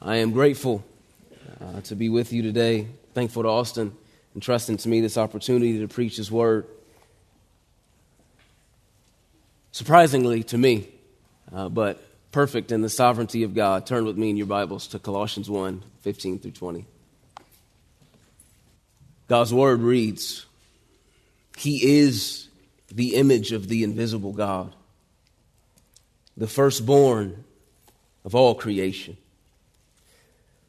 I am grateful uh, to be with you today. Thankful to Austin entrusting to me this opportunity to preach His Word. Surprisingly to me, uh, but perfect in the sovereignty of God, turn with me in your Bibles to Colossians 1 15 through 20. God's Word reads He is the image of the invisible God, the firstborn of all creation.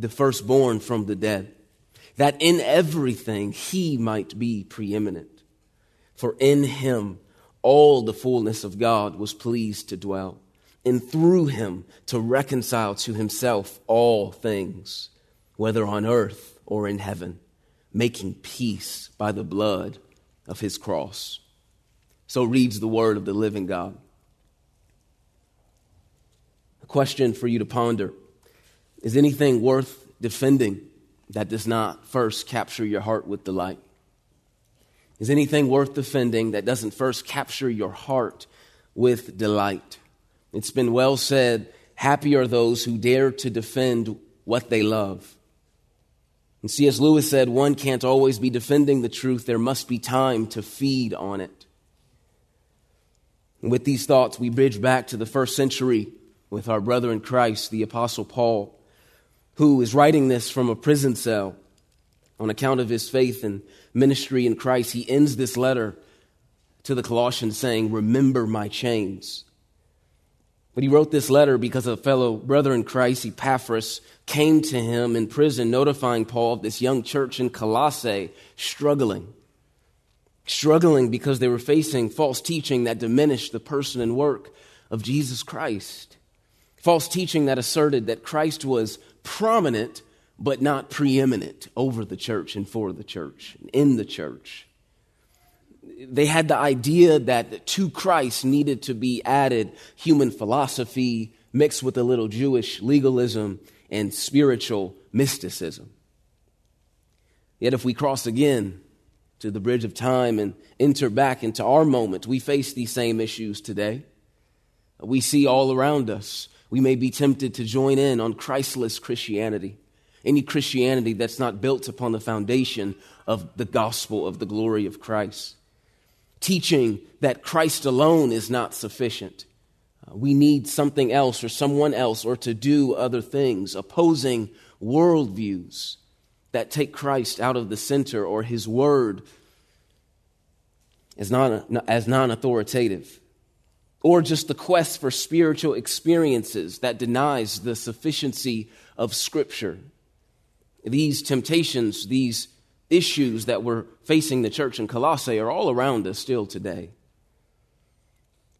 the firstborn from the dead, that in everything he might be preeminent. For in him all the fullness of God was pleased to dwell, and through him to reconcile to himself all things, whether on earth or in heaven, making peace by the blood of his cross. So reads the word of the living God. A question for you to ponder is anything worth defending that does not first capture your heart with delight? Is anything worth defending that doesn't first capture your heart with delight? It's been well said happy are those who dare to defend what they love. And C.S. Lewis said, one can't always be defending the truth, there must be time to feed on it. And with these thoughts, we bridge back to the first century with our brother in Christ, the Apostle Paul who is writing this from a prison cell on account of his faith and ministry in Christ, he ends this letter to the Colossians saying, Remember my chains. But he wrote this letter because a fellow brother in Christ, Epaphras, came to him in prison, notifying Paul of this young church in Colossae struggling. Struggling because they were facing false teaching that diminished the person and work of Jesus Christ. False teaching that asserted that Christ was prominent but not preeminent over the church and for the church, and in the church. They had the idea that to Christ needed to be added human philosophy mixed with a little Jewish legalism and spiritual mysticism. Yet, if we cross again to the bridge of time and enter back into our moment, we face these same issues today. We see all around us we may be tempted to join in on Christless Christianity, any Christianity that's not built upon the foundation of the gospel of the glory of Christ. Teaching that Christ alone is not sufficient. Uh, we need something else or someone else or to do other things, opposing worldviews that take Christ out of the center or his word as non, as non-authoritative or just the quest for spiritual experiences that denies the sufficiency of Scripture. These temptations, these issues that were facing the church in Colossae are all around us still today.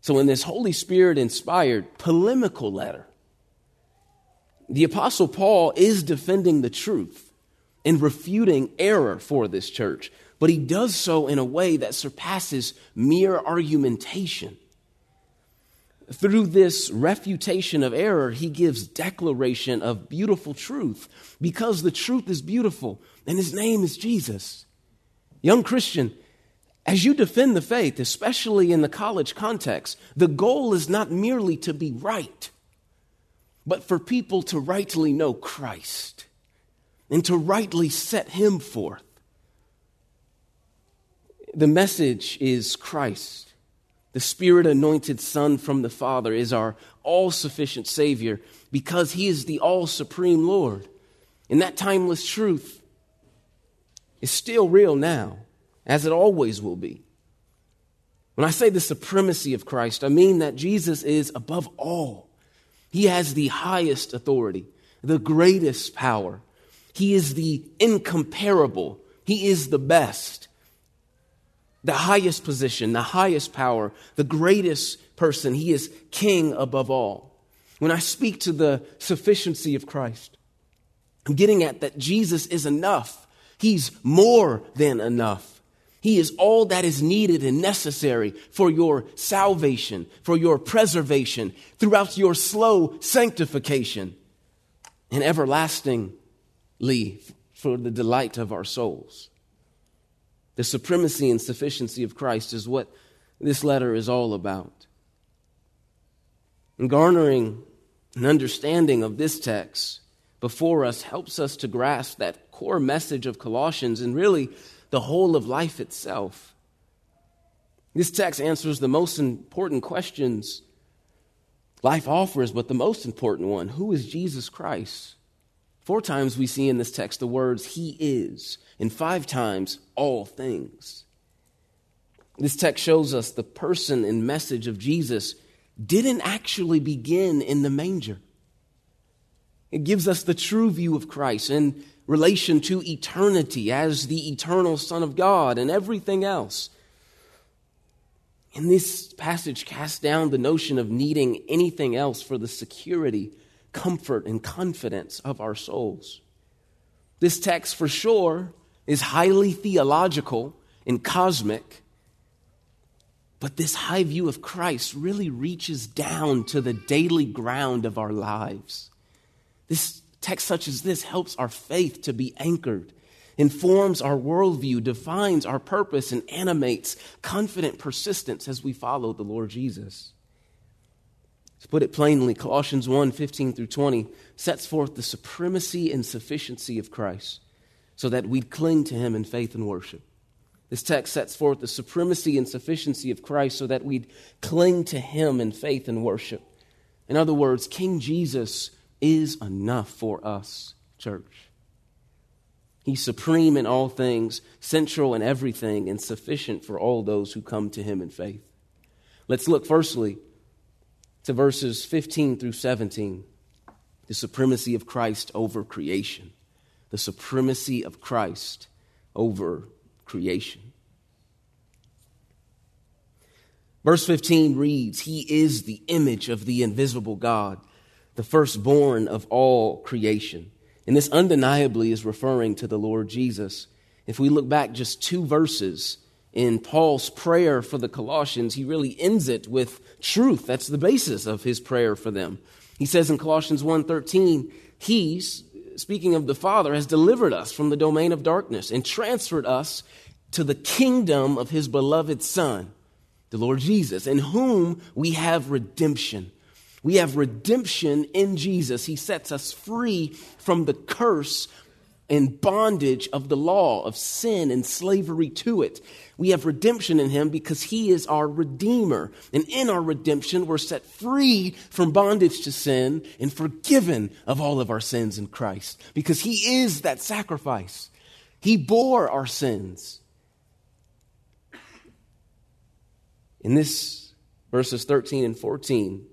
So, in this Holy Spirit inspired polemical letter, the Apostle Paul is defending the truth and refuting error for this church, but he does so in a way that surpasses mere argumentation through this refutation of error, he gives declaration of beautiful truth because the truth is beautiful and his name is Jesus. Young Christian, as you defend the faith, especially in the college context, the goal is not merely to be right, but for people to rightly know Christ and to rightly set him forth. The message is Christ. The Spirit anointed Son from the Father is our all sufficient Savior because He is the all supreme Lord. And that timeless truth is still real now, as it always will be. When I say the supremacy of Christ, I mean that Jesus is above all. He has the highest authority, the greatest power. He is the incomparable. He is the best the highest position, the highest power, the greatest person. He is king above all. When I speak to the sufficiency of Christ, I'm getting at that Jesus is enough. He's more than enough. He is all that is needed and necessary for your salvation, for your preservation, throughout your slow sanctification, and everlastingly for the delight of our souls. The supremacy and sufficiency of Christ is what this letter is all about. And garnering an understanding of this text before us helps us to grasp that core message of Colossians and really the whole of life itself. This text answers the most important questions life offers, but the most important one who is Jesus Christ? Four times we see in this text the words He is, and five times all things. This text shows us the person and message of Jesus didn't actually begin in the manger. It gives us the true view of Christ in relation to eternity as the eternal Son of God and everything else. And this passage casts down the notion of needing anything else for the security, comfort, and confidence of our souls. This text, for sure, is highly theological and cosmic, but this high view of Christ really reaches down to the daily ground of our lives. This text, such as this, helps our faith to be anchored, informs our worldview, defines our purpose, and animates confident persistence as we follow the Lord Jesus. To put it plainly, Colossians 1 15 through 20 sets forth the supremacy and sufficiency of Christ so that we'd cling to him in faith and worship. This text sets forth the supremacy and sufficiency of Christ so that we'd cling to him in faith and worship. In other words, King Jesus is enough for us, church. He's supreme in all things, central in everything, and sufficient for all those who come to him in faith. Let's look firstly to verses 15 through 17 the supremacy of Christ over creation. The supremacy of Christ over creation. Verse 15 reads, He is the image of the invisible God the firstborn of all creation. And this undeniably is referring to the Lord Jesus. If we look back just two verses in Paul's prayer for the Colossians, he really ends it with truth. That's the basis of his prayer for them. He says in Colossians 1:13, he, speaking of the Father, has delivered us from the domain of darkness and transferred us to the kingdom of his beloved Son, the Lord Jesus, in whom we have redemption we have redemption in Jesus. He sets us free from the curse and bondage of the law, of sin and slavery to it. We have redemption in Him because He is our Redeemer. And in our redemption, we're set free from bondage to sin and forgiven of all of our sins in Christ because He is that sacrifice. He bore our sins. In this verses 13 and 14,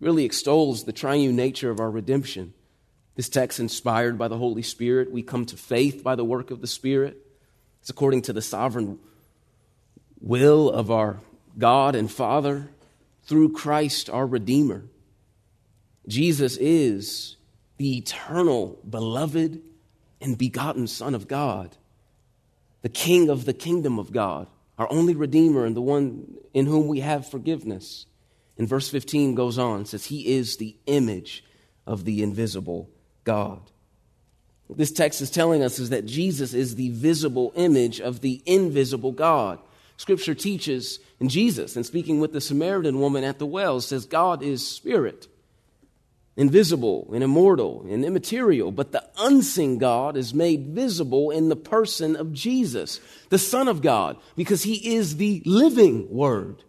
really extols the triune nature of our redemption. This text, inspired by the Holy Spirit, we come to faith by the work of the Spirit. It's according to the sovereign will of our God and Father through Christ our Redeemer. Jesus is the eternal, beloved, and begotten Son of God, the King of the kingdom of God, our only Redeemer and the one in whom we have forgiveness. And verse 15 goes on, says, He is the image of the invisible God. What this text is telling us is that Jesus is the visible image of the invisible God. Scripture teaches, and Jesus, in speaking with the Samaritan woman at the well, says, God is spirit, invisible and immortal and immaterial, but the unseen God is made visible in the person of Jesus, the Son of God, because he is the living Word.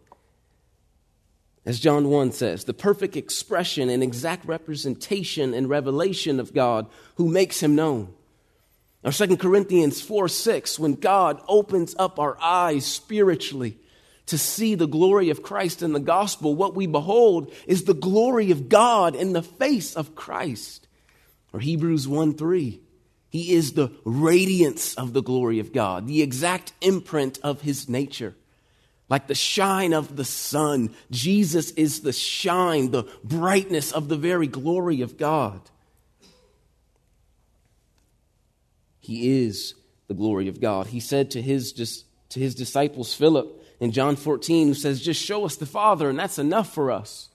As John 1 says, the perfect expression and exact representation and revelation of God who makes him known. Or 2 Corinthians 4 6, when God opens up our eyes spiritually to see the glory of Christ in the gospel, what we behold is the glory of God in the face of Christ. Or Hebrews 1 3, he is the radiance of the glory of God, the exact imprint of his nature. Like the shine of the sun, Jesus is the shine, the brightness of the very glory of God. He is the glory of God. He said to his, to his disciples, Philip, in John 14, who says, Just show us the Father, and that's enough for us.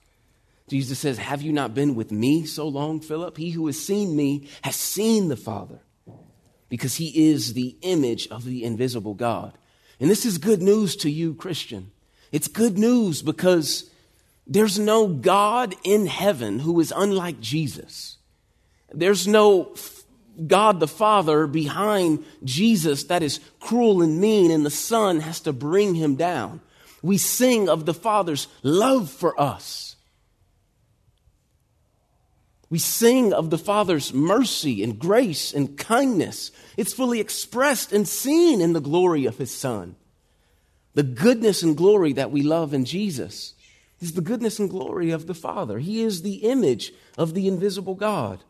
Jesus says, Have you not been with me so long, Philip? He who has seen me has seen the Father, because he is the image of the invisible God. And this is good news to you, Christian. It's good news because there's no God in heaven who is unlike Jesus. There's no God the Father behind Jesus that is cruel and mean, and the Son has to bring him down. We sing of the Father's love for us. We sing of the Father's mercy and grace and kindness. It's fully expressed and seen in the glory of His Son. The goodness and glory that we love in Jesus is the goodness and glory of the Father. He is the image of the invisible God.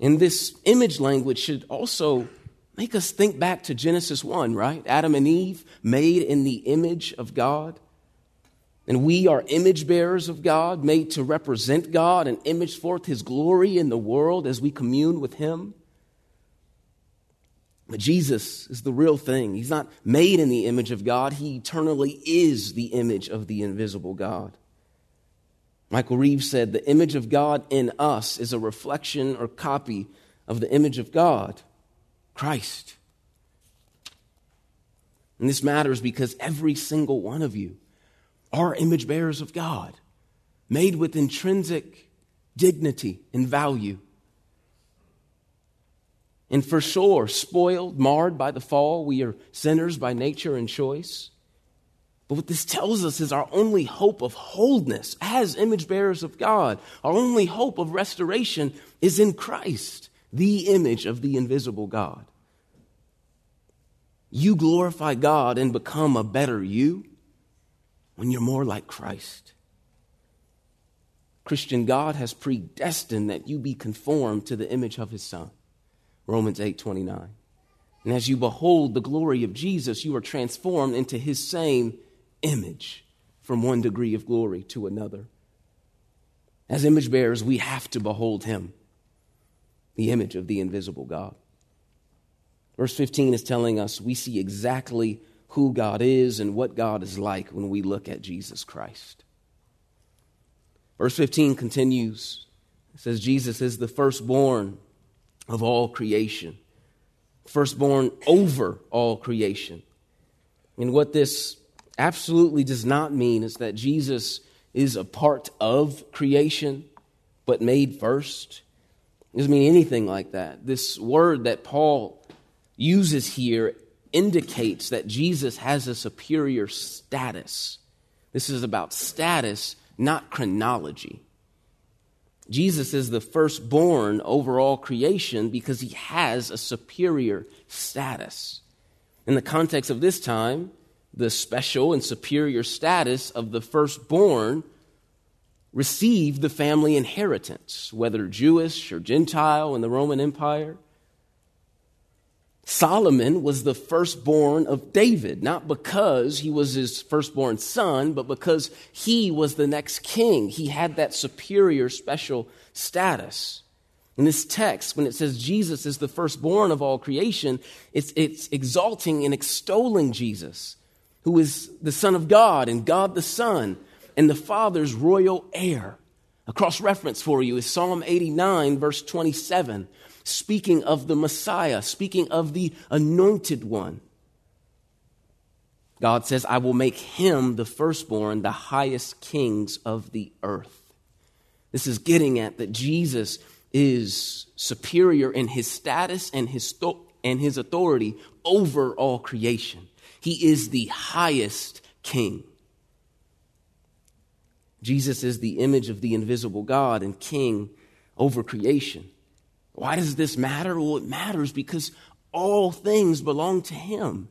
And this image language should also make us think back to Genesis 1, right? Adam and Eve made in the image of God. And we are image bearers of God, made to represent God and image forth his glory in the world as we commune with him. But Jesus is the real thing. He's not made in the image of God, he eternally is the image of the invisible God. Michael Reeves said, The image of God in us is a reflection or copy of the image of God, Christ. And this matters because every single one of you are image bearers of God, made with intrinsic dignity and value. And for sure, spoiled, marred by the fall, we are sinners by nature and choice. But what this tells us is our only hope of wholeness as image bearers of God, our only hope of restoration is in Christ, the image of the invisible God. You glorify God and become a better you when you're more like Christ. Christian, God has predestined that you be conformed to the image of his Son. Romans 8 29. And as you behold the glory of Jesus, you are transformed into his same image from one degree of glory to another. As image bearers, we have to behold him, the image of the invisible God. Verse 15 is telling us we see exactly who God is and what God is like when we look at Jesus Christ. Verse 15 continues. It says, Jesus is the firstborn of all creation, firstborn over all creation. And what this absolutely does not mean is that Jesus is a part of creation, but made first. It doesn't mean anything like that. This word that Paul uses here indicates that Jesus has a superior status. This is about status, not chronology. Jesus is the firstborn over all creation because he has a superior status. In the context of this time, the special and superior status of the firstborn received the family inheritance, whether Jewish or Gentile in the Roman Empire. Solomon was the firstborn of David, not because he was his firstborn son, but because he was the next king. He had that superior special status. In this text, when it says Jesus is the firstborn of all creation, it's, it's exalting and extolling Jesus who is the Son of God and God the Son and the Father's royal heir. A cross reference for you is Psalm 89, verse 27, speaking of the Messiah, speaking of the anointed one. God says, I will make him the firstborn, the highest kings of the earth. This is getting at that Jesus is superior in his status and his, and his authority over all creation. He is the highest king. Jesus is the image of the invisible God and king over creation. Why does this matter? Well, it matters because all things belong to him.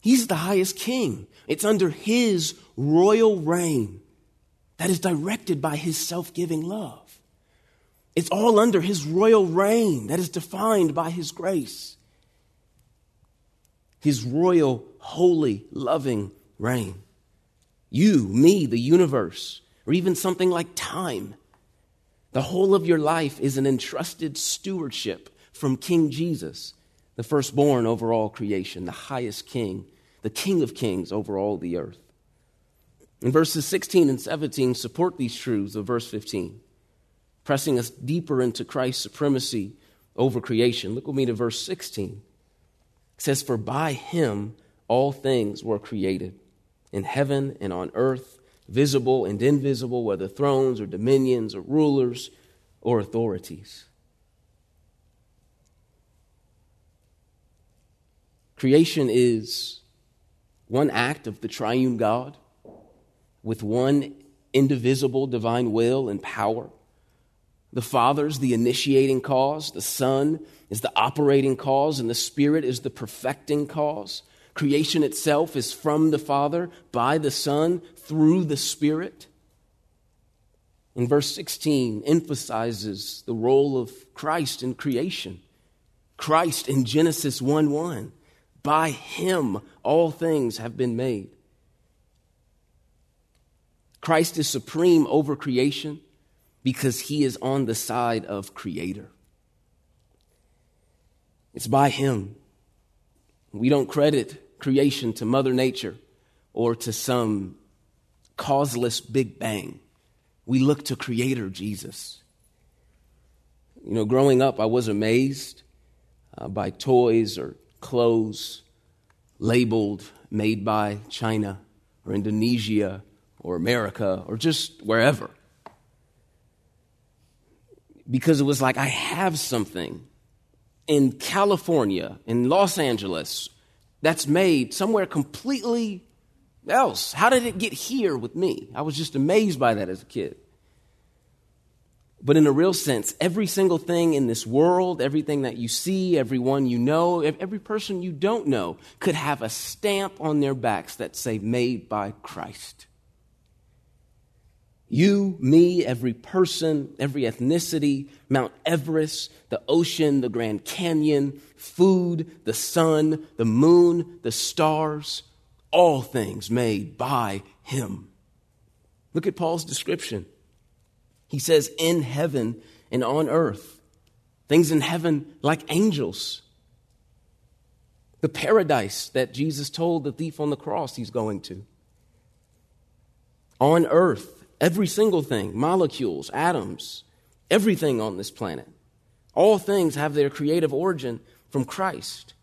He's the highest king. It's under his royal reign that is directed by his self giving love. It's all under his royal reign that is defined by his grace his royal, holy, loving reign. You, me, the universe, or even something like time. The whole of your life is an entrusted stewardship from King Jesus, the firstborn over all creation, the highest king, the king of kings over all the earth. And verses 16 and 17 support these truths of verse 15, pressing us deeper into Christ's supremacy over creation. Look with me to verse 16. It says, For by him all things were created, in heaven and on earth, visible and invisible, whether thrones or dominions or rulers or authorities. Creation is one act of the triune God with one indivisible divine will and power. The Father's the initiating cause, the Son is the operating cause, and the Spirit is the perfecting cause. Creation itself is from the Father, by the Son, through the Spirit. In verse 16, emphasizes the role of Christ in creation. Christ in Genesis 1 1. By him all things have been made. Christ is supreme over creation because he is on the side of Creator. It's by him. We don't credit creation to Mother Nature or to some causeless Big Bang. We look to Creator Jesus. You know, growing up, I was amazed uh, by toys or clothes labeled made by China or Indonesia or America or just wherever. Because it was like, I have something in California, in Los Angeles, that's made somewhere completely else. How did it get here with me? I was just amazed by that as a kid. But in a real sense, every single thing in this world, everything that you see, everyone you know, every person you don't know could have a stamp on their backs that say made by Christ. You, me, every person, every ethnicity, Mount Everest, the ocean, the Grand Canyon, food, the sun, the moon, the stars, all things made by Him. Look at Paul's description. He says, in heaven and on earth, things in heaven like angels. The paradise that Jesus told the thief on the cross he's going to. On earth, Every single thing, molecules, atoms, everything on this planet. All things have their creative origin from Christ.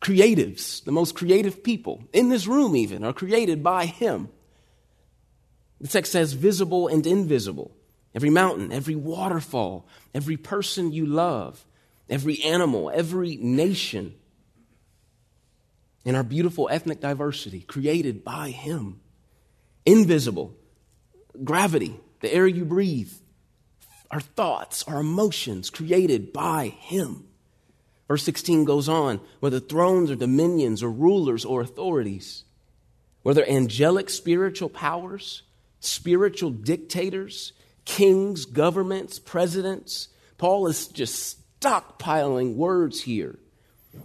Creatives, the most creative people in this room, even, are created by Him. The text says visible and invisible. Every mountain, every waterfall, every person you love, every animal, every nation, and our beautiful ethnic diversity created by Him. Invisible, gravity, the air you breathe, our thoughts, our emotions created by Him. Verse 16 goes on whether thrones or dominions or rulers or authorities, whether angelic spiritual powers, spiritual dictators, kings, governments, presidents. Paul is just stockpiling words here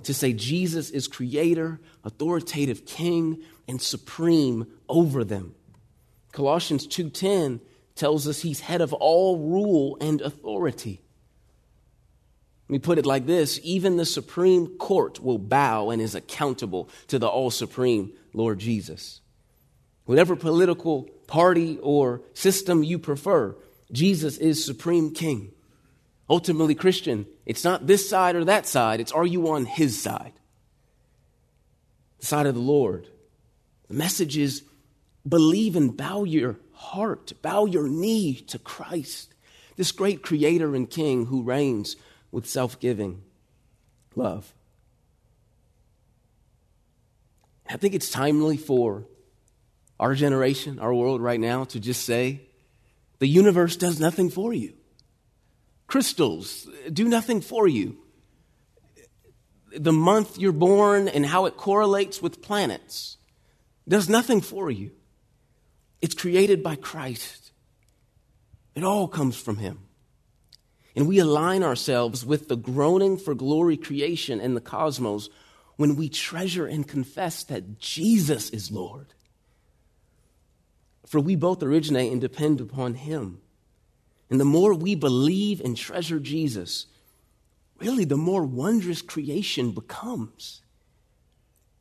to say Jesus is creator, authoritative king, and supreme over them. Colossians 2:10 tells us he's head of all rule and authority. Let me put it like this even the Supreme Court will bow and is accountable to the all supreme Lord Jesus. Whatever political party or system you prefer, Jesus is Supreme King. Ultimately, Christian, it's not this side or that side, it's are you on his side? The side of the Lord. The message is Believe and bow your heart, bow your knee to Christ, this great creator and king who reigns with self giving love. I think it's timely for our generation, our world right now, to just say the universe does nothing for you. Crystals do nothing for you. The month you're born and how it correlates with planets does nothing for you. It's created by Christ. It all comes from Him. And we align ourselves with the groaning for glory creation and the cosmos when we treasure and confess that Jesus is Lord. For we both originate and depend upon Him. And the more we believe and treasure Jesus, really the more wondrous creation becomes.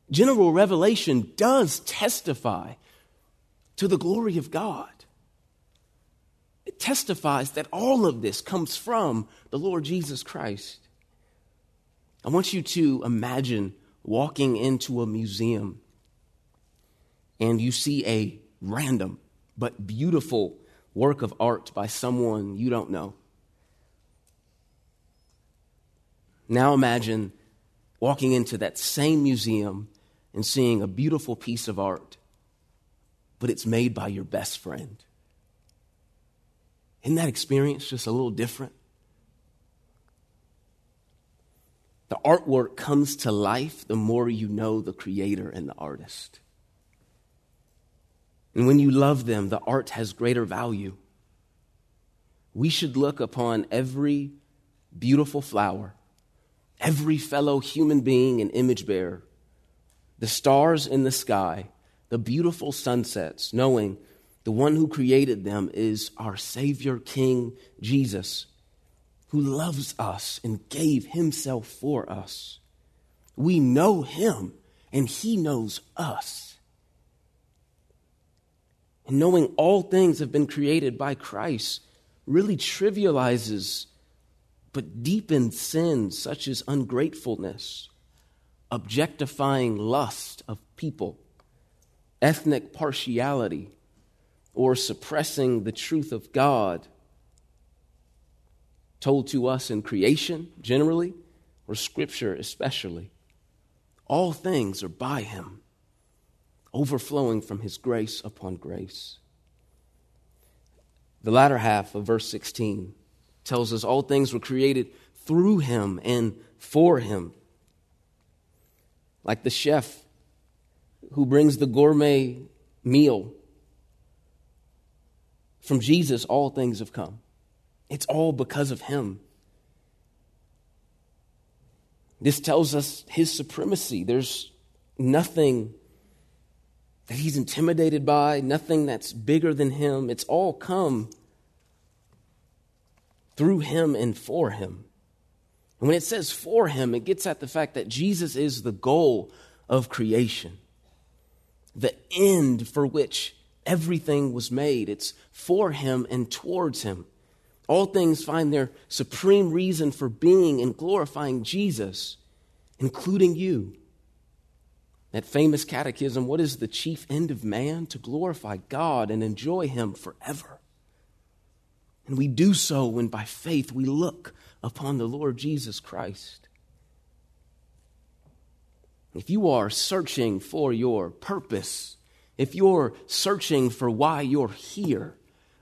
General revelation does testify to the glory of God. It testifies that all of this comes from the Lord Jesus Christ. I want you to imagine walking into a museum and you see a random but beautiful work of art by someone you don't know. Now imagine walking into that same museum and seeing a beautiful piece of art, but it's made by your best friend. Isn't that experience just a little different? The artwork comes to life the more you know the creator and the artist. And when you love them, the art has greater value. We should look upon every beautiful flower, every fellow human being and image bearer, the stars in the sky, the beautiful sunsets, knowing the one who created them is our Savior, King Jesus, who loves us and gave himself for us. We know him and he knows us. And knowing all things have been created by Christ really trivializes but deepens sins such as ungratefulness, objectifying lust of people, ethnic partiality, or suppressing the truth of God told to us in creation generally, or Scripture especially. All things are by Him overflowing from his grace upon grace. The latter half of verse 16 tells us all things were created through him and for him. Like the chef who brings the gourmet meal from Jesus, all things have come. It's all because of him. This tells us his supremacy. There's nothing that he's intimidated by, nothing that's bigger than him. It's all come through him and for him. And when it says for him, it gets at the fact that Jesus is the goal of creation, the end for which everything was made. It's for him and towards him. All things find their supreme reason for being and glorifying Jesus, including you. That famous catechism what is the chief end of man? To glorify God and enjoy Him forever. And we do so when by faith we look upon the Lord Jesus Christ. If you are searching for your purpose, if you're searching for why you're here,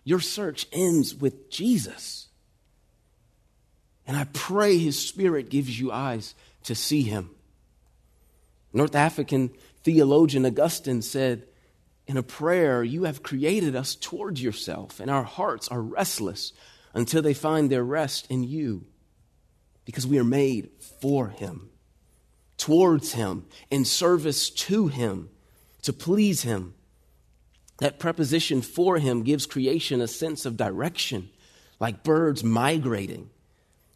your search ends with Jesus. And I pray His Spirit gives you eyes to see Him. North African theologian Augustine said, in a prayer, you have created us towards yourself, and our hearts are restless until they find their rest in you, because we are made for Him, towards Him, in service to Him, to please Him. That preposition for Him gives creation a sense of direction, like birds migrating.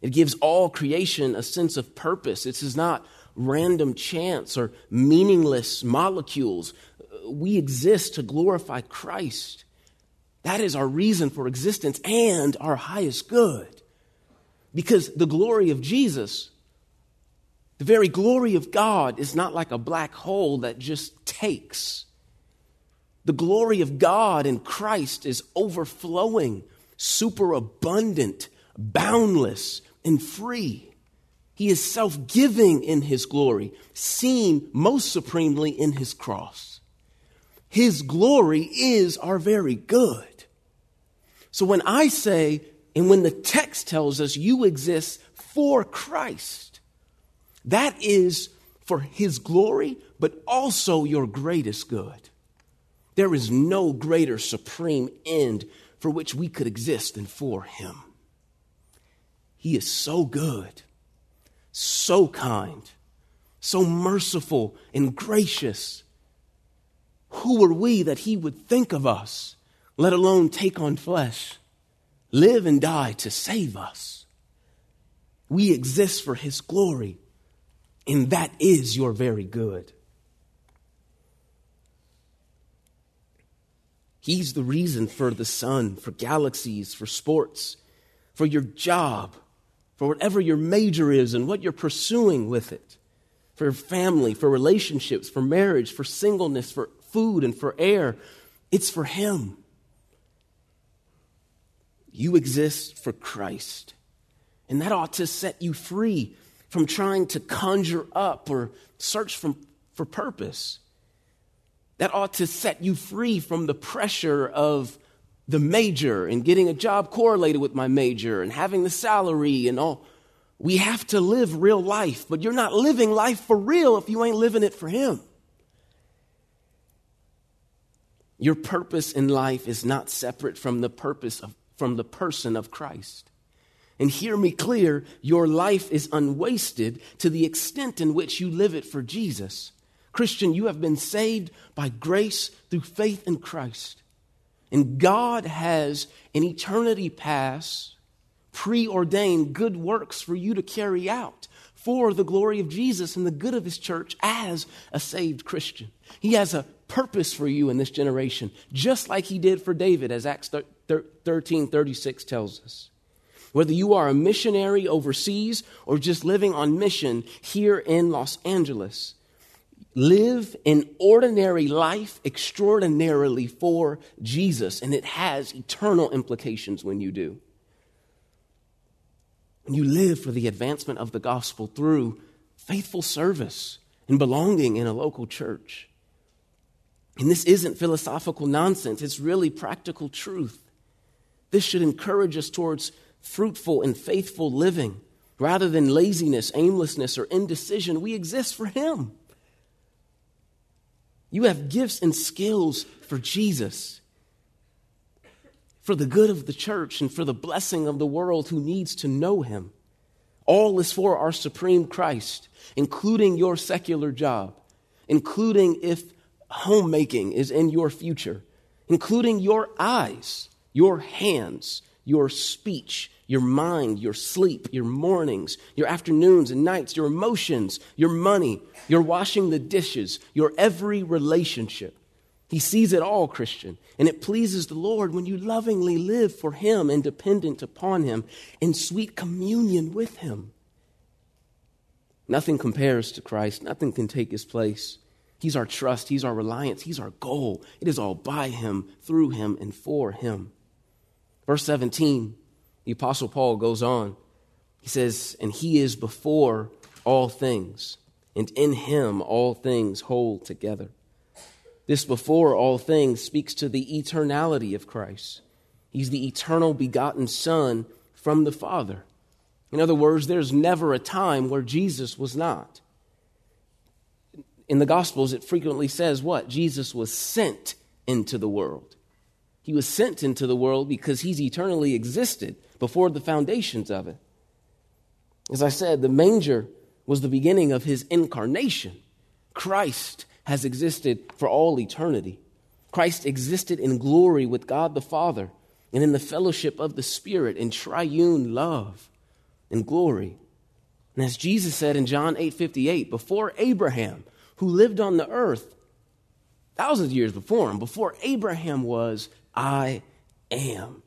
It gives all creation a sense of purpose. This is not random chance or meaningless molecules. We exist to glorify Christ. That is our reason for existence and our highest good. Because the glory of Jesus, the very glory of God, is not like a black hole that just takes. The glory of God in Christ is overflowing, superabundant, boundless, and free. He is self giving in his glory, seen most supremely in his cross. His glory is our very good. So when I say, and when the text tells us you exist for Christ, that is for his glory, but also your greatest good. There is no greater supreme end for which we could exist than for him. He is so good so kind, so merciful and gracious. Who are we that he would think of us, let alone take on flesh, live and die to save us? We exist for His glory, and that is your very good. He's the reason for the sun, for galaxies, for sports, for your job, for whatever your major is and what you're pursuing with it, for family, for relationships, for marriage, for singleness, for food, and for air. It's for Him. You exist for Christ. And that ought to set you free from trying to conjure up or search from, for purpose that ought to set you free from the pressure of the major and getting a job correlated with my major and having the salary and all. We have to live real life, but you're not living life for real if you ain't living it for Him. Your purpose in life is not separate from the purpose of, from the person of Christ. And hear me clear, your life is unwasted to the extent in which you live it for Jesus. Christian, you have been saved by grace through faith in Christ. And God has an eternity past preordained good works for you to carry out for the glory of Jesus and the good of his church as a saved Christian. He has a purpose for you in this generation, just like he did for David, as Acts 13 36 tells us. Whether you are a missionary overseas or just living on mission here in Los Angeles, live an ordinary life extraordinarily for Jesus, and it has eternal implications when you do. When you live for the advancement of the gospel through faithful service and belonging in a local church. And this isn't philosophical nonsense, it's really practical truth. This should encourage us towards fruitful and faithful living rather than laziness, aimlessness, or indecision. We exist for Him. You have gifts and skills for Jesus, for the good of the church, and for the blessing of the world who needs to know him. All is for our supreme Christ, including your secular job, including if homemaking is in your future, including your eyes, your hands, your speech, your mind, your sleep, your mornings, your afternoons and nights, your emotions, your money, your washing the dishes, your every relationship. He sees it all, Christian, and it pleases the Lord when you lovingly live for Him and dependent upon Him in sweet communion with Him. Nothing compares to Christ, nothing can take His place. He's our trust, He's our reliance, He's our goal. It is all by Him, through Him, and for Him. Verse 17, the Apostle Paul goes on. He says, And he is before all things, and in him all things hold together. This before all things speaks to the eternality of Christ. He's the eternal begotten Son from the Father. In other words, there's never a time where Jesus was not. In the Gospels, it frequently says what? Jesus was sent into the world. He was sent into the world because he's eternally existed before the foundations of it. As I said, the manger was the beginning of his incarnation. Christ has existed for all eternity. Christ existed in glory with God the Father and in the fellowship of the Spirit in triune love and glory. And as Jesus said in John 8 58, before Abraham, who lived on the earth thousands of years before him, before Abraham was, I am.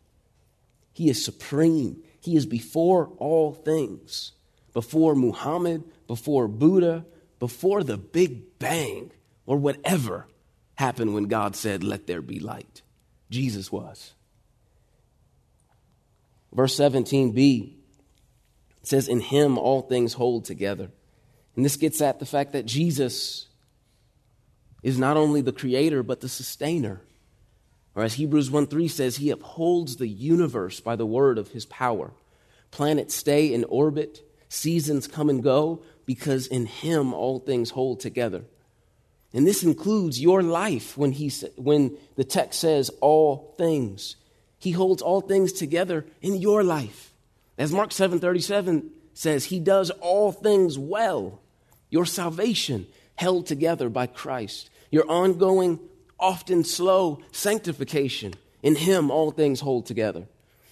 He is supreme. He is before all things. Before Muhammad, before Buddha, before the Big Bang, or whatever happened when God said, Let there be light. Jesus was. Verse 17b says, In him all things hold together. And this gets at the fact that Jesus is not only the creator, but the sustainer. Or as Hebrews 1 3 says, He upholds the universe by the word of His power. Planets stay in orbit, seasons come and go, because in Him all things hold together. And this includes your life when, he, when the text says all things. He holds all things together in your life. As Mark 7:37 says, he does all things well. Your salvation held together by Christ. Your ongoing often slow sanctification. In Him, all things hold together.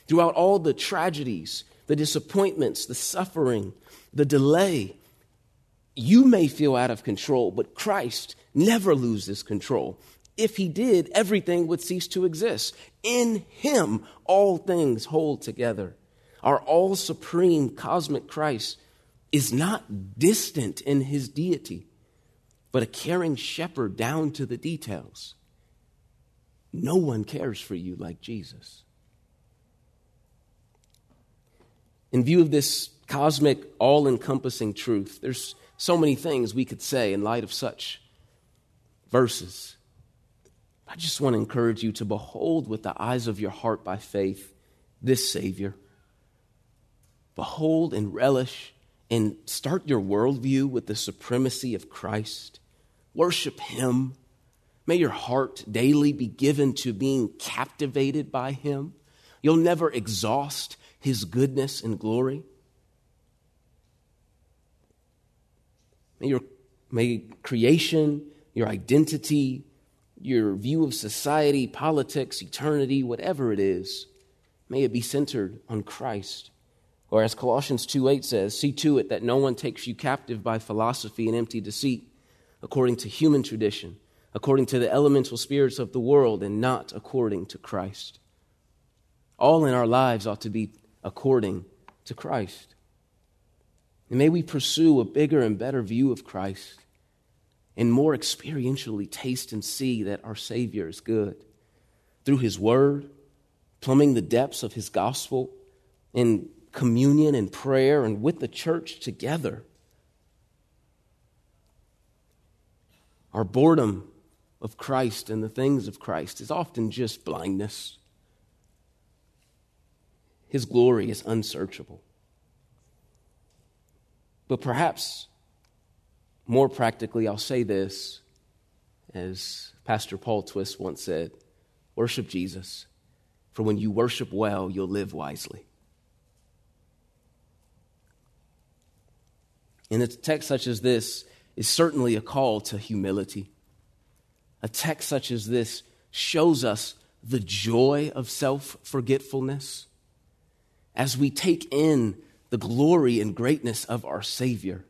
Throughout all the tragedies the disappointments, the suffering, the delay. You may feel out of control, but Christ never loses control. If he did, everything would cease to exist. In him, all things hold together. Our all supreme cosmic Christ is not distant in his deity, but a caring shepherd down to the details. No one cares for you like Jesus. In view of this cosmic, all encompassing truth, there's so many things we could say in light of such verses. I just want to encourage you to behold with the eyes of your heart by faith this Savior. Behold and relish and start your worldview with the supremacy of Christ. Worship Him. May your heart daily be given to being captivated by Him. You'll never exhaust His goodness and glory. May your may creation, your identity, your view of society, politics, eternity, whatever it is, may it be centered on Christ. Or as Colossians 2 8 says, see to it that no one takes you captive by philosophy and empty deceit, according to human tradition, according to the elemental spirits of the world, and not according to Christ. All in our lives ought to be according to Christ. And may we pursue a bigger and better view of Christ and more experientially taste and see that our Savior is good. Through His Word, plumbing the depths of His gospel, in communion and prayer and with the church together. Our boredom of Christ and the things of Christ is often just blindness. His glory is unsearchable. But perhaps more practically, I'll say this as Pastor Paul Twiss once said worship Jesus, for when you worship well, you'll live wisely. And a text such as this is certainly a call to humility. A text such as this shows us the joy of self forgetfulness as we take in the glory and greatness of our Savior.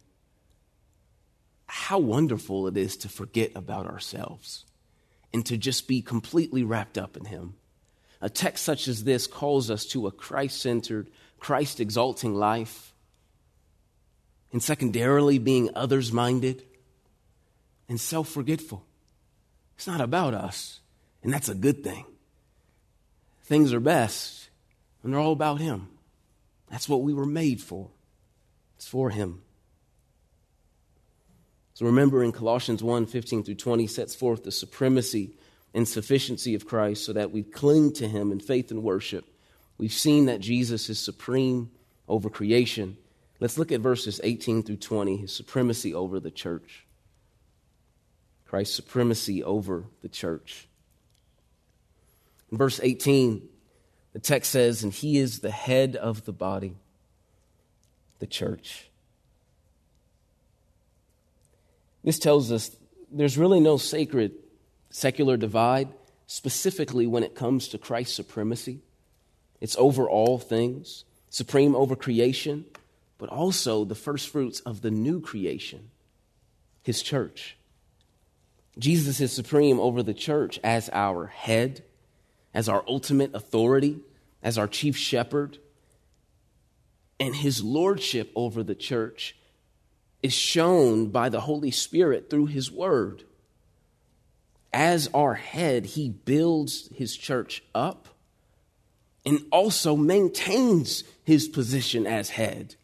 How wonderful it is to forget about ourselves and to just be completely wrapped up in Him. A text such as this calls us to a Christ centered, Christ exalting life and secondarily being others minded and self forgetful. It's not about us, and that's a good thing. Things are best when they're all about Him. That's what we were made for. It's for Him. So remember in Colossians 1 15 through 20 sets forth the supremacy and sufficiency of Christ so that we cling to Him in faith and worship. We've seen that Jesus is supreme over creation Let's look at verses 18 through 20, his supremacy over the church. Christ's supremacy over the church. In verse 18, the text says, And he is the head of the body, the church. This tells us there's really no sacred secular divide, specifically when it comes to Christ's supremacy. It's over all things, supreme over creation, but also the first fruits of the new creation, his church. Jesus is supreme over the church as our head, as our ultimate authority, as our chief shepherd. And his lordship over the church is shown by the Holy Spirit through his word. As our head, he builds his church up and also maintains his position as head.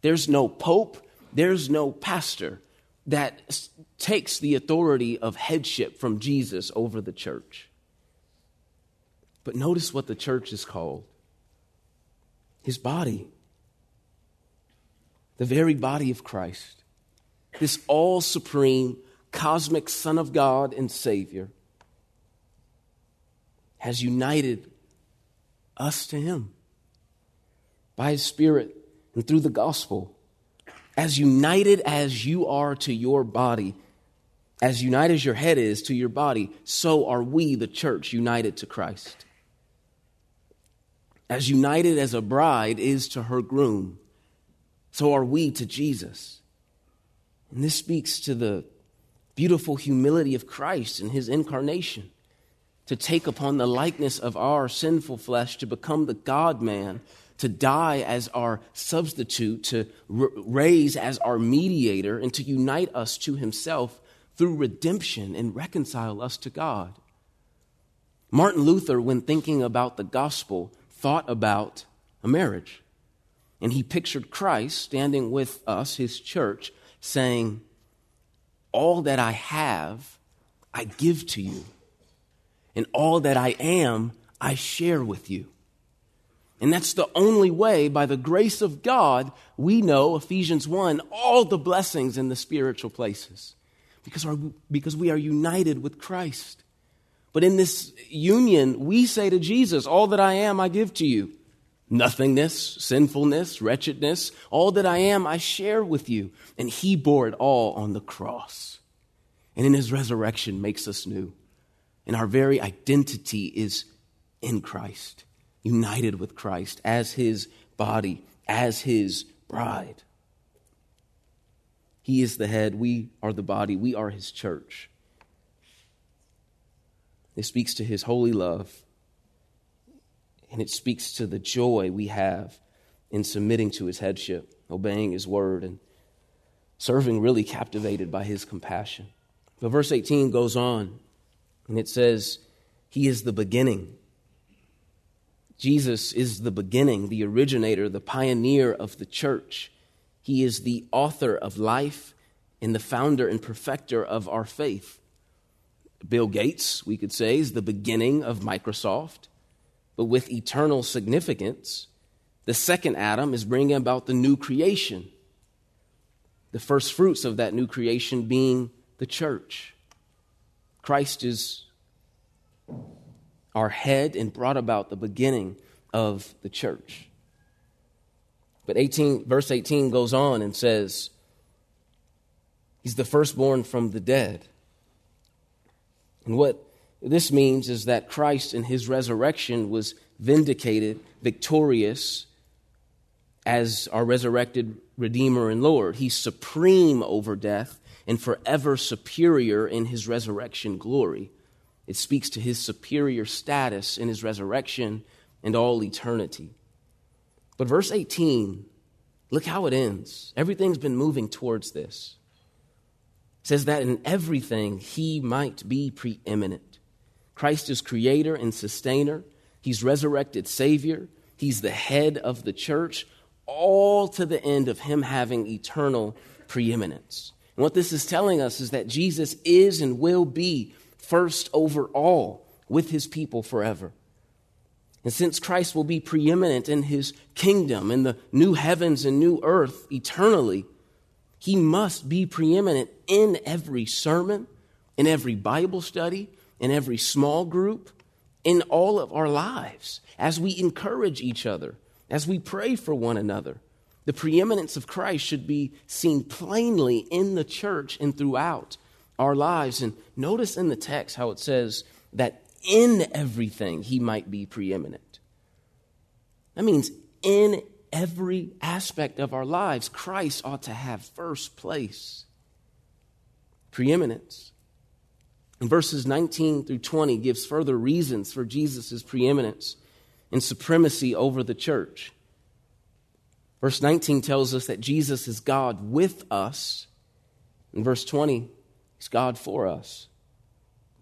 There's no pope, there's no pastor that takes the authority of headship from Jesus over the church. But notice what the church is called his body, the very body of Christ, this all supreme, cosmic Son of God and Savior, has united us to Him by His Spirit and through the gospel. As united as you are to your body, as united as your head is to your body, so are we, the church, united to Christ. as united as a bride is to her groom, so are we to Jesus. And this speaks to the beautiful humility of Christ in his incarnation to take upon the likeness of our sinful flesh, to become the God man, to die as our substitute, to r- raise as our mediator, and to unite us to himself through redemption and reconcile us to God. Martin Luther, when thinking about the gospel, thought about a marriage. And he pictured Christ standing with us, his church, saying, All that I have, I give to you and all that I am, I share with you. And that's the only way, by the grace of God, we know, Ephesians 1, all the blessings in the spiritual places. Because, our, because we are united with Christ. But in this union, we say to Jesus, All that I am, I give to you. Nothingness, sinfulness, wretchedness, all that I am, I share with you. And He bore it all on the cross. And in His resurrection makes us new. And our very identity is in Christ, united with Christ as his body, as his bride. He is the head, we are the body, we are his church. It speaks to his holy love, and it speaks to the joy we have in submitting to his headship, obeying his word, and serving really captivated by his compassion. But verse 18 goes on and it says, He is the beginning. Jesus is the beginning, the originator, the pioneer of the church. He is the author of life and the founder and perfecter of our faith. Bill Gates, we could say, is the beginning of Microsoft, but with eternal significance. The second Adam is bringing about the new creation, the first fruits of that new creation being the church. Christ is our head and brought about the beginning of the church. But 18, verse 18 goes on and says, He's the firstborn from the dead. And what this means is that Christ in his resurrection was vindicated, victorious as our resurrected Redeemer and Lord. He's supreme over death and forever superior in his resurrection glory. It speaks to his superior status in his resurrection and all eternity. But verse 18, look how it ends. Everything's been moving towards this. It says that in everything he might be preeminent. Christ is creator and sustainer, he's resurrected Savior, he's the head of the church, all to the end of him having eternal preeminence. And what this is telling us is that Jesus is and will be first over all with his people forever. And since Christ will be preeminent in his kingdom, in the new heavens and new earth eternally, he must be preeminent in every sermon, in every Bible study, in every small group, in all of our lives, as we encourage each other, as we pray for one another, the preeminence of Christ should be seen plainly in the church and throughout our lives. And notice in the text how it says that in everything he might be preeminent. That means in every aspect of our lives, Christ ought to have first place. Preeminence. And verses 19 through 20 gives further reasons for Jesus' preeminence and supremacy over the church. Verse 19 tells us that Jesus is God with us. In verse 20, He's God for us.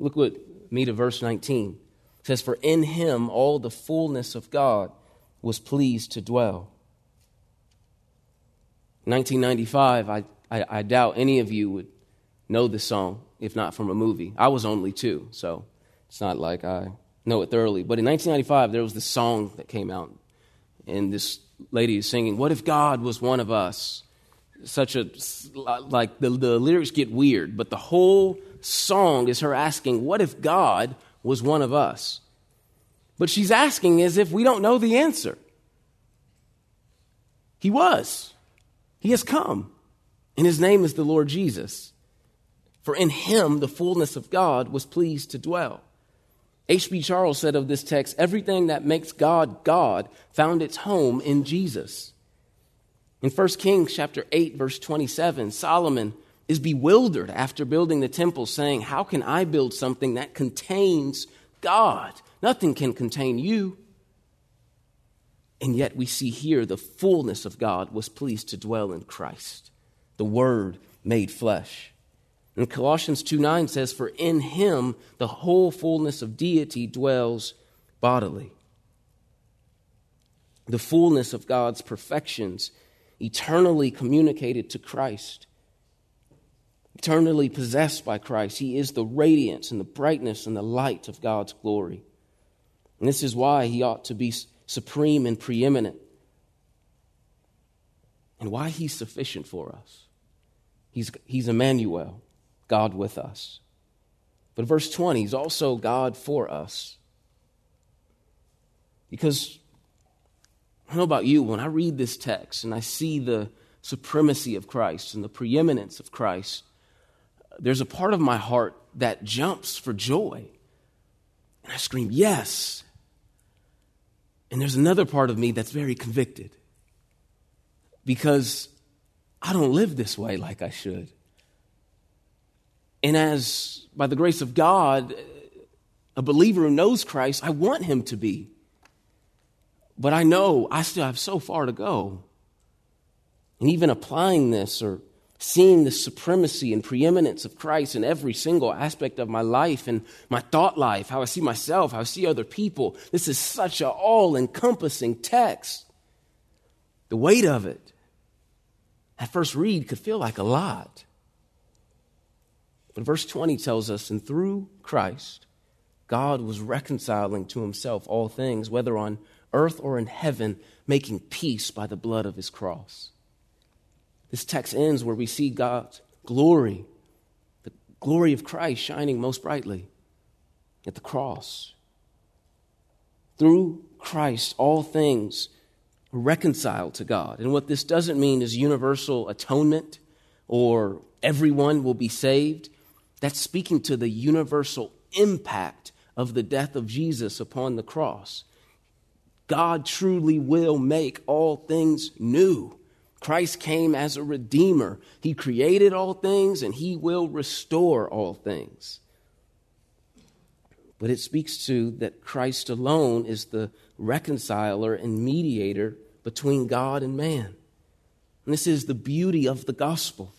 Look with me to verse 19. It says, For in him all the fullness of God was pleased to dwell. 1995, I, I, I doubt any of you would know this song, if not from a movie. I was only two, so it's not like I know it thoroughly. But in 1995, there was this song that came out, and this lady is singing, What if God was one of us? Such a, like, the, the lyrics get weird, but the whole song is her asking, What if God was one of us? But she's asking as if we don't know the answer. He was. He has come. And his name is the Lord Jesus. For in him the fullness of God was pleased to dwell. H.B. Charles said of this text everything that makes God God found its home in Jesus. In 1 Kings chapter 8 verse 27, Solomon is bewildered after building the temple saying, "How can I build something that contains God? Nothing can contain you." And yet we see here the fullness of God was pleased to dwell in Christ, the word made flesh. And Colossians 2 9 says, For in him the whole fullness of deity dwells bodily. The fullness of God's perfections eternally communicated to Christ, eternally possessed by Christ. He is the radiance and the brightness and the light of God's glory. And this is why he ought to be supreme and preeminent, and why he's sufficient for us. He's, he's Emmanuel, God with us. But verse 20, he's also God for us. Because I don't know about you, when I read this text and I see the supremacy of Christ and the preeminence of Christ, there's a part of my heart that jumps for joy. And I scream, Yes, and there's another part of me that's very convicted because I don't live this way like I should. And as, by the grace of God, a believer who knows Christ, I want him to be. But I know I still have so far to go. And even applying this or seeing the supremacy and preeminence of Christ in every single aspect of my life and my thought life, how I see myself, how I see other people. This is such an all encompassing text. The weight of it, at first read, could feel like a lot. But verse 20 tells us, and through Christ, God was reconciling to himself all things, whether on earth or in heaven, making peace by the blood of his cross. This text ends where we see God's glory, the glory of Christ shining most brightly at the cross. Through Christ, all things are reconciled to God. And what this doesn't mean is universal atonement or everyone will be saved. That's speaking to the universal impact of the death of Jesus upon the cross. God truly will make all things new. Christ came as a redeemer. He created all things and he will restore all things. But it speaks to that Christ alone is the reconciler and mediator between God and man. And this is the beauty of the gospel.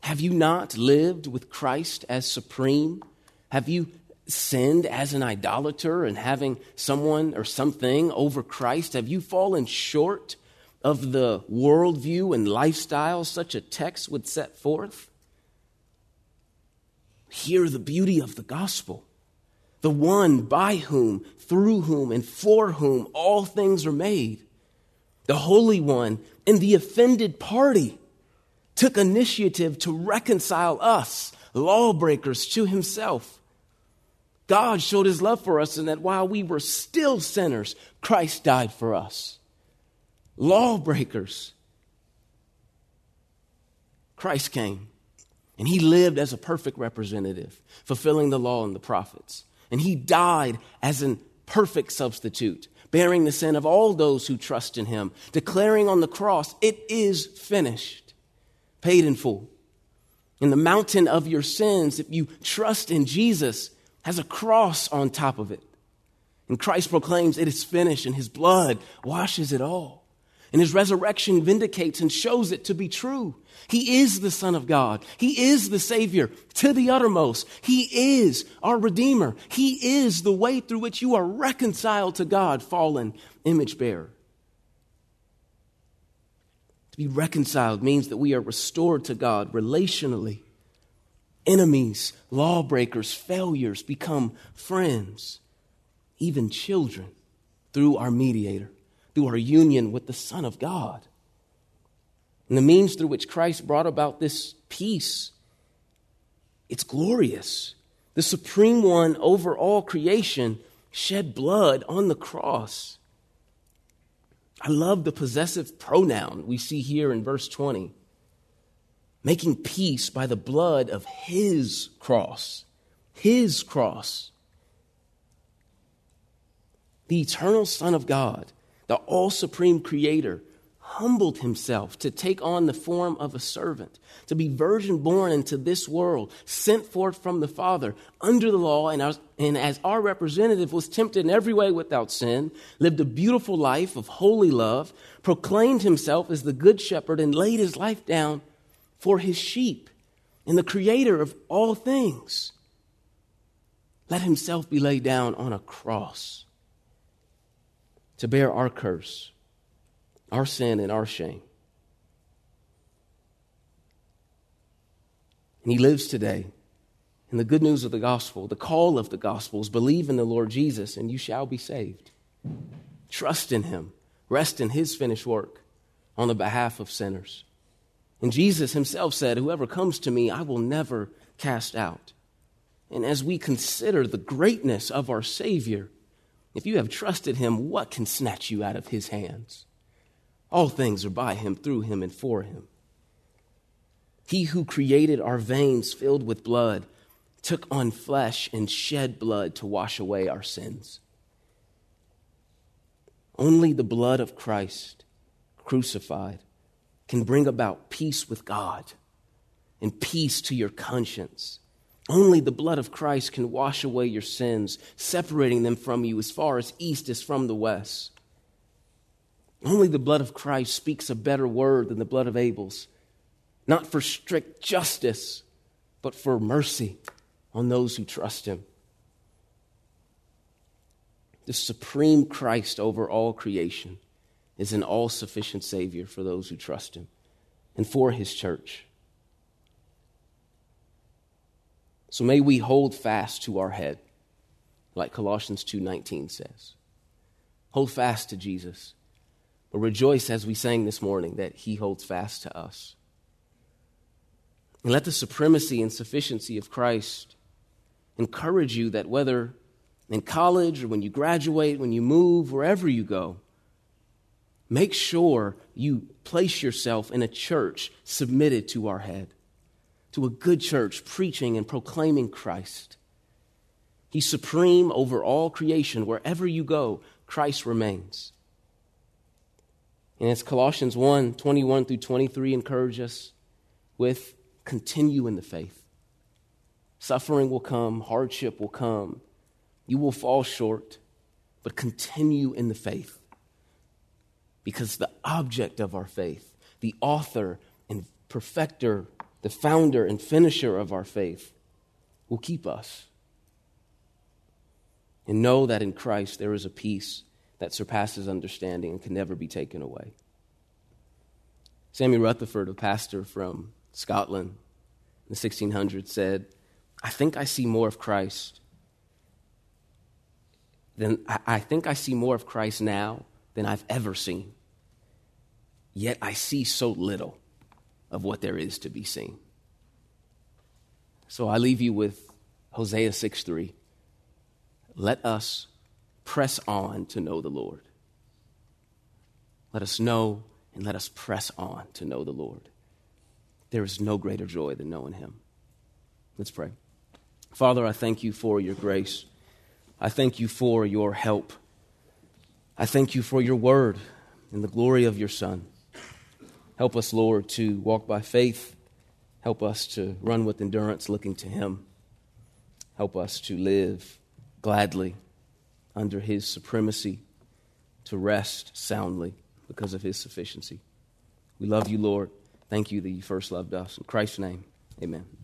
Have you not lived with Christ as supreme? Have you sinned as an idolater and having someone or something over Christ? Have you fallen short of the worldview and lifestyle such a text would set forth? Hear the beauty of the gospel. The one by whom, through whom, and for whom all things are made. The Holy One and the offended party took initiative to reconcile us, lawbreakers, to Himself. God showed His love for us in that while we were still sinners, Christ died for us lawbreakers. Christ came and he lived as a perfect representative, fulfilling the law and the prophets. And he died as a perfect substitute, bearing the sin of all those who trust in him, declaring on the cross, It is finished, paid in full. In the mountain of your sins, if you trust in Jesus, has a cross on top of it. And Christ proclaims, It is finished, and his blood washes it all. And his resurrection vindicates and shows it to be true. He is the Son of God. He is the Savior to the uttermost. He is our Redeemer. He is the way through which you are reconciled to God, fallen image bearer. To be reconciled means that we are restored to God relationally. Enemies, lawbreakers, failures become friends, even children, through our mediator through our union with the Son of God. And the means through which Christ brought about this peace, it's glorious. The supreme one over all creation shed blood on the cross. I love the possessive pronoun we see here in verse 20. Making peace by the blood of his cross. His cross. the eternal Son of God, the all supreme Creator, humbled himself to take on the form of a servant, to be virgin born into this world, sent forth from the Father under the law, and as, and as our representative was tempted in every way without sin, lived a beautiful life of holy love, proclaimed himself as the good shepherd, and laid his life down for his sheep, and the creator of all things. Let himself be laid down on a cross to bear our curse our sin and our shame. And he lives today. And the good news of the gospel, the call of the gospel is believe in the Lord Jesus and you shall be saved. Trust in him, rest in his finished work on the behalf of sinners. And Jesus himself said, Whoever comes to me, I will never cast out. And as we consider the greatness of our Savior, if you have trusted him, what can snatch you out of his hands? All things are by him, through him, and for him. He who created our veins filled with blood took on flesh and shed blood to wash away our sins. Only the blood of Christ crucified can bring about peace with God and peace to your conscience. Only the blood of Christ can wash away your sins, separating them from you as far as east is from the west. Only the blood of Christ speaks a better word than the blood of Abel's, not for strict justice, but for mercy on those who trust him. The supreme Christ over all creation is an all sufficient Savior for those who trust him and for his church. So may we hold fast to our head, like Colossians 2:19 says. Hold fast to Jesus. But rejoice as we sang this morning that he holds fast to us. And let the supremacy and sufficiency of Christ encourage you that whether in college or when you graduate, when you move, wherever you go, make sure you place yourself in a church submitted to our head, to a good church preaching and proclaiming Christ. He's supreme over all creation. Wherever you go, Christ remains. And as Colossians 1 21 through 23 encourage us with, continue in the faith. Suffering will come, hardship will come. You will fall short, but continue in the faith. Because the object of our faith, the author and perfecter, the founder and finisher of our faith, will keep us. And know that in Christ there is a peace that surpasses understanding and can never be taken away. Samuel Rutherford, a pastor from Scotland in the 1600s, said, I think I see more of Christ than I think I see more of Christ now than I've ever seen. Yet I see so little of what there is to be seen. So I leave you with Hosea 6 3. Let us press on to know the Lord. Let us know and let us press on to know the Lord. There is no greater joy than knowing Him. Let's pray. Father, I thank you for your grace. I thank you for your help. I thank you for your word and the glory of your Son. Help us, Lord, to walk by faith. Help us to run with endurance looking to Him. Help us to live gladly under his supremacy to rest soundly because of his sufficiency. We love you, Lord. Thank you that you first loved us. In Christ's name, amen.